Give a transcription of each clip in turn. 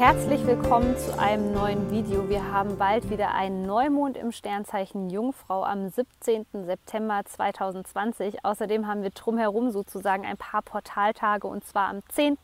Herzlich willkommen zu einem neuen Video. Wir haben bald wieder einen Neumond im Sternzeichen Jungfrau am 17. September 2020. Außerdem haben wir drumherum sozusagen ein paar Portaltage und zwar am 10.,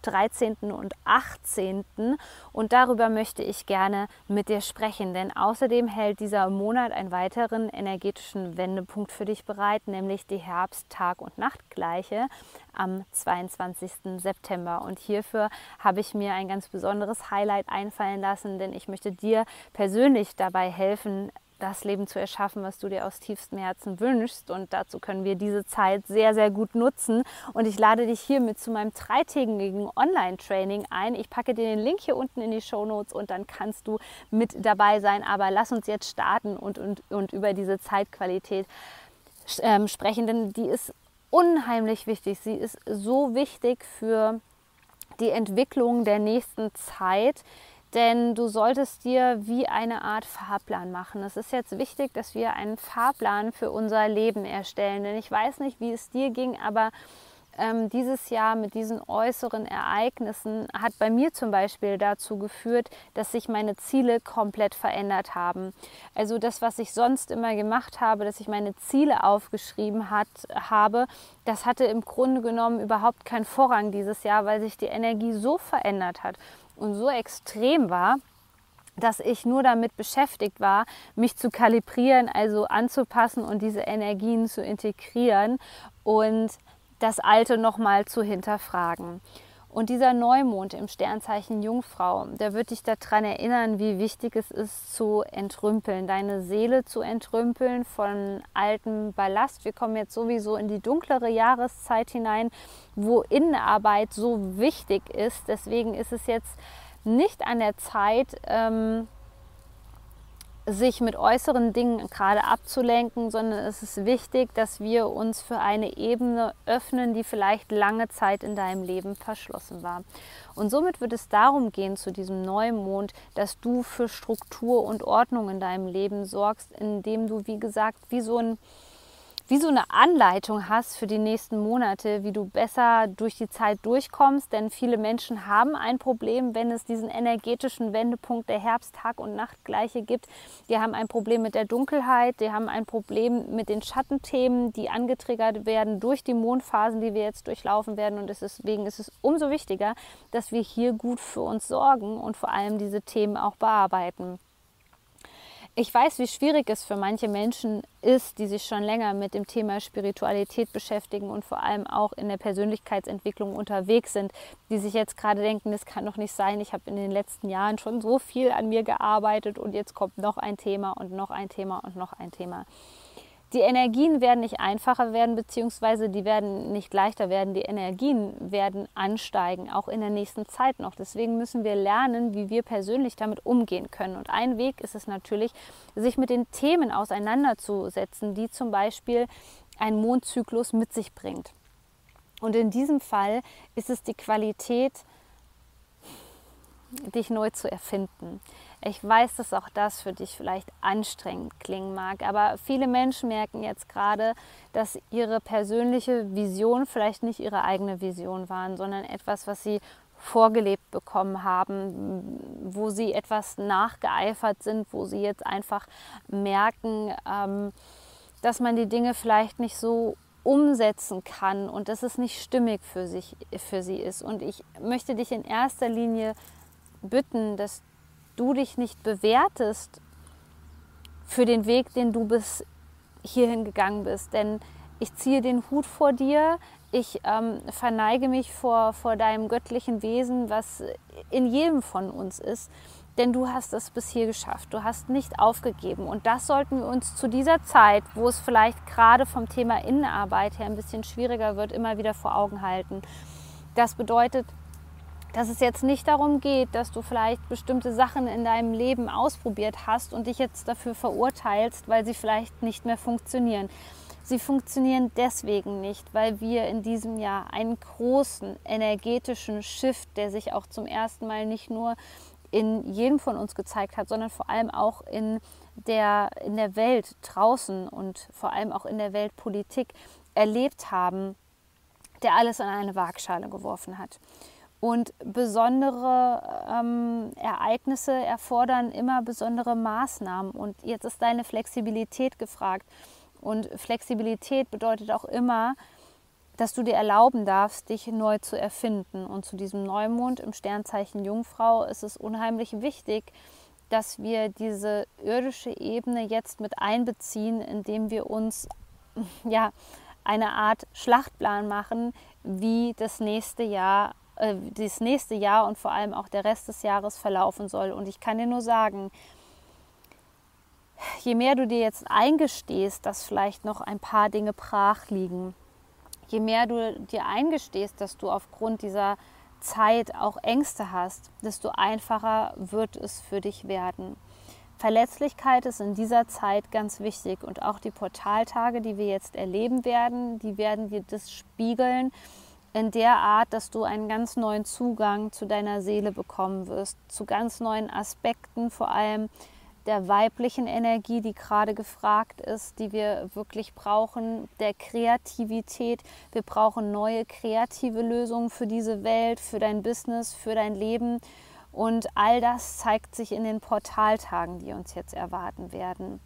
13. und 18. Und darüber möchte ich gerne mit dir sprechen, denn außerdem hält dieser Monat einen weiteren energetischen Wendepunkt für dich bereit, nämlich die Herbst-Tag- und Nachtgleiche am 22. September. Und hierfür habe ich mir ein ganz besonderes Highlight einfallen lassen, denn ich möchte dir persönlich dabei helfen, das Leben zu erschaffen, was du dir aus tiefstem Herzen wünschst. Und dazu können wir diese Zeit sehr, sehr gut nutzen. Und ich lade dich hiermit zu meinem dreitägigen Online-Training ein. Ich packe dir den Link hier unten in die Show Notes und dann kannst du mit dabei sein. Aber lass uns jetzt starten und, und, und über diese Zeitqualität ähm, sprechen, denn die ist unheimlich wichtig. Sie ist so wichtig für die Entwicklung der nächsten Zeit, denn du solltest dir wie eine Art Fahrplan machen. Es ist jetzt wichtig, dass wir einen Fahrplan für unser Leben erstellen, denn ich weiß nicht, wie es dir ging, aber ähm, dieses Jahr mit diesen äußeren Ereignissen hat bei mir zum Beispiel dazu geführt, dass sich meine Ziele komplett verändert haben. Also das, was ich sonst immer gemacht habe, dass ich meine Ziele aufgeschrieben hat, habe, das hatte im Grunde genommen überhaupt keinen Vorrang dieses Jahr, weil sich die Energie so verändert hat und so extrem war, dass ich nur damit beschäftigt war, mich zu kalibrieren, also anzupassen und diese Energien zu integrieren. Und das Alte nochmal zu hinterfragen. Und dieser Neumond im Sternzeichen Jungfrau, der wird dich daran erinnern, wie wichtig es ist, zu entrümpeln, deine Seele zu entrümpeln von altem Ballast. Wir kommen jetzt sowieso in die dunklere Jahreszeit hinein, wo Innenarbeit so wichtig ist. Deswegen ist es jetzt nicht an der Zeit, ähm, sich mit äußeren Dingen gerade abzulenken, sondern es ist wichtig, dass wir uns für eine Ebene öffnen, die vielleicht lange Zeit in deinem Leben verschlossen war. Und somit wird es darum gehen zu diesem Neumond, dass du für Struktur und Ordnung in deinem Leben sorgst, indem du, wie gesagt, wie so ein wie so eine Anleitung hast für die nächsten Monate, wie du besser durch die Zeit durchkommst. Denn viele Menschen haben ein Problem, wenn es diesen energetischen Wendepunkt der Herbst, Tag und Nachtgleiche gibt. Die haben ein Problem mit der Dunkelheit, die haben ein Problem mit den Schattenthemen, die angetriggert werden durch die Mondphasen, die wir jetzt durchlaufen werden. Und deswegen ist es umso wichtiger, dass wir hier gut für uns sorgen und vor allem diese Themen auch bearbeiten. Ich weiß, wie schwierig es für manche Menschen ist, die sich schon länger mit dem Thema Spiritualität beschäftigen und vor allem auch in der Persönlichkeitsentwicklung unterwegs sind, die sich jetzt gerade denken, das kann doch nicht sein, ich habe in den letzten Jahren schon so viel an mir gearbeitet und jetzt kommt noch ein Thema und noch ein Thema und noch ein Thema. Die Energien werden nicht einfacher werden, beziehungsweise die werden nicht leichter werden. Die Energien werden ansteigen, auch in der nächsten Zeit noch. Deswegen müssen wir lernen, wie wir persönlich damit umgehen können. Und ein Weg ist es natürlich, sich mit den Themen auseinanderzusetzen, die zum Beispiel ein Mondzyklus mit sich bringt. Und in diesem Fall ist es die Qualität, dich neu zu erfinden. Ich weiß, dass auch das für dich vielleicht anstrengend klingen mag, aber viele Menschen merken jetzt gerade, dass ihre persönliche Vision vielleicht nicht ihre eigene Vision waren, sondern etwas, was sie vorgelebt bekommen haben, wo sie etwas nachgeeifert sind, wo sie jetzt einfach merken, ähm, dass man die Dinge vielleicht nicht so umsetzen kann und dass es nicht stimmig für, sich, für sie ist. Und ich möchte dich in erster Linie bitten, dass du dich nicht bewertest für den Weg, den du bis hierhin gegangen bist. Denn ich ziehe den Hut vor dir, ich ähm, verneige mich vor, vor deinem göttlichen Wesen, was in jedem von uns ist. Denn du hast es bis hier geschafft, du hast nicht aufgegeben. Und das sollten wir uns zu dieser Zeit, wo es vielleicht gerade vom Thema Innenarbeit her ein bisschen schwieriger wird, immer wieder vor Augen halten. Das bedeutet, dass es jetzt nicht darum geht, dass du vielleicht bestimmte Sachen in deinem Leben ausprobiert hast und dich jetzt dafür verurteilst, weil sie vielleicht nicht mehr funktionieren. Sie funktionieren deswegen nicht, weil wir in diesem Jahr einen großen energetischen Shift, der sich auch zum ersten Mal nicht nur in jedem von uns gezeigt hat, sondern vor allem auch in der, in der Welt draußen und vor allem auch in der Weltpolitik erlebt haben, der alles in eine Waagschale geworfen hat. Und besondere ähm, Ereignisse erfordern immer besondere Maßnahmen. Und jetzt ist deine Flexibilität gefragt. Und Flexibilität bedeutet auch immer, dass du dir erlauben darfst, dich neu zu erfinden. Und zu diesem Neumond im Sternzeichen Jungfrau ist es unheimlich wichtig, dass wir diese irdische Ebene jetzt mit einbeziehen, indem wir uns ja eine Art Schlachtplan machen, wie das nächste Jahr äh, das nächste Jahr und vor allem auch der Rest des Jahres verlaufen soll. Und ich kann dir nur sagen, je mehr du dir jetzt eingestehst, dass vielleicht noch ein paar Dinge brach liegen, je mehr du dir eingestehst, dass du aufgrund dieser Zeit auch Ängste hast, desto einfacher wird es für dich werden. Verletzlichkeit ist in dieser Zeit ganz wichtig und auch die Portaltage, die wir jetzt erleben werden, die werden dir das spiegeln in der Art, dass du einen ganz neuen Zugang zu deiner Seele bekommen wirst, zu ganz neuen Aspekten, vor allem der weiblichen Energie, die gerade gefragt ist, die wir wirklich brauchen, der Kreativität. Wir brauchen neue kreative Lösungen für diese Welt, für dein Business, für dein Leben. Und all das zeigt sich in den Portaltagen, die uns jetzt erwarten werden.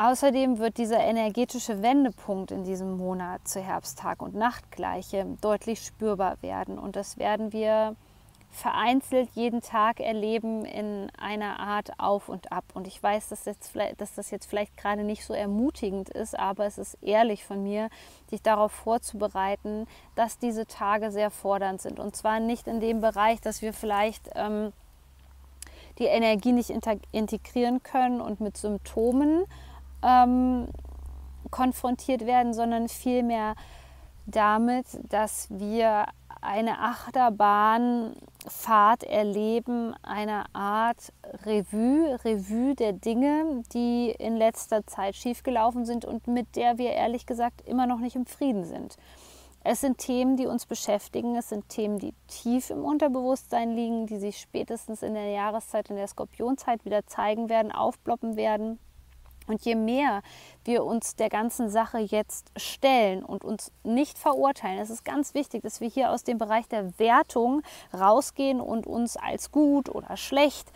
Außerdem wird dieser energetische Wendepunkt in diesem Monat zu Herbsttag und Nachtgleiche deutlich spürbar werden. Und das werden wir vereinzelt jeden Tag erleben in einer Art Auf und Ab. Und ich weiß, dass, jetzt, dass das jetzt vielleicht gerade nicht so ermutigend ist, aber es ist ehrlich von mir, dich darauf vorzubereiten, dass diese Tage sehr fordernd sind. Und zwar nicht in dem Bereich, dass wir vielleicht ähm, die Energie nicht integrieren können und mit Symptomen ähm, konfrontiert werden, sondern vielmehr damit, dass wir eine Achterbahnfahrt erleben, eine Art Revue, Revue der Dinge, die in letzter Zeit schiefgelaufen sind und mit der wir ehrlich gesagt immer noch nicht im Frieden sind. Es sind Themen, die uns beschäftigen, es sind Themen, die tief im Unterbewusstsein liegen, die sich spätestens in der Jahreszeit, in der Skorpionzeit wieder zeigen werden, aufploppen werden. Und je mehr wir uns der ganzen Sache jetzt stellen und uns nicht verurteilen, es ist ganz wichtig, dass wir hier aus dem Bereich der Wertung rausgehen und uns als gut oder schlecht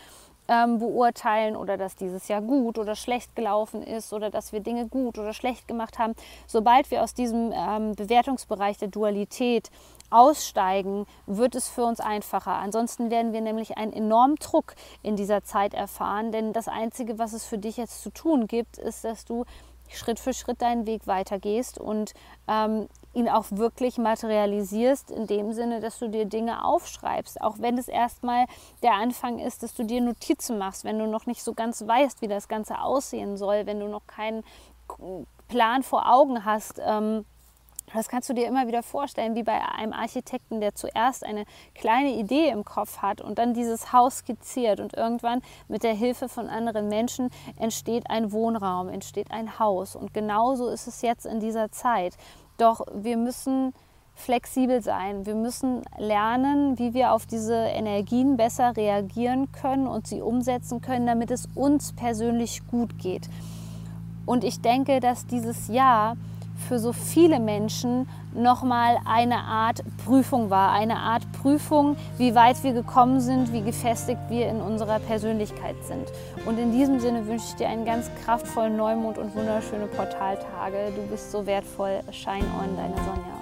ähm, beurteilen oder dass dieses Jahr gut oder schlecht gelaufen ist oder dass wir Dinge gut oder schlecht gemacht haben. Sobald wir aus diesem ähm, Bewertungsbereich der Dualität aussteigen, wird es für uns einfacher. Ansonsten werden wir nämlich einen enormen Druck in dieser Zeit erfahren, denn das Einzige, was es für dich jetzt zu tun gibt, ist, dass du Schritt für Schritt deinen Weg weitergehst und ähm, ihn auch wirklich materialisierst, in dem Sinne, dass du dir Dinge aufschreibst. Auch wenn es erstmal der Anfang ist, dass du dir Notizen machst, wenn du noch nicht so ganz weißt, wie das Ganze aussehen soll, wenn du noch keinen Plan vor Augen hast. Ähm, das kannst du dir immer wieder vorstellen, wie bei einem Architekten, der zuerst eine kleine Idee im Kopf hat und dann dieses Haus skizziert und irgendwann mit der Hilfe von anderen Menschen entsteht ein Wohnraum, entsteht ein Haus. Und genauso ist es jetzt in dieser Zeit. Doch wir müssen flexibel sein. Wir müssen lernen, wie wir auf diese Energien besser reagieren können und sie umsetzen können, damit es uns persönlich gut geht. Und ich denke, dass dieses Jahr für so viele Menschen nochmal eine Art Prüfung war. Eine Art Prüfung, wie weit wir gekommen sind, wie gefestigt wir in unserer Persönlichkeit sind. Und in diesem Sinne wünsche ich dir einen ganz kraftvollen Neumond und wunderschöne Portaltage. Du bist so wertvoll. Shine on, deine Sonja.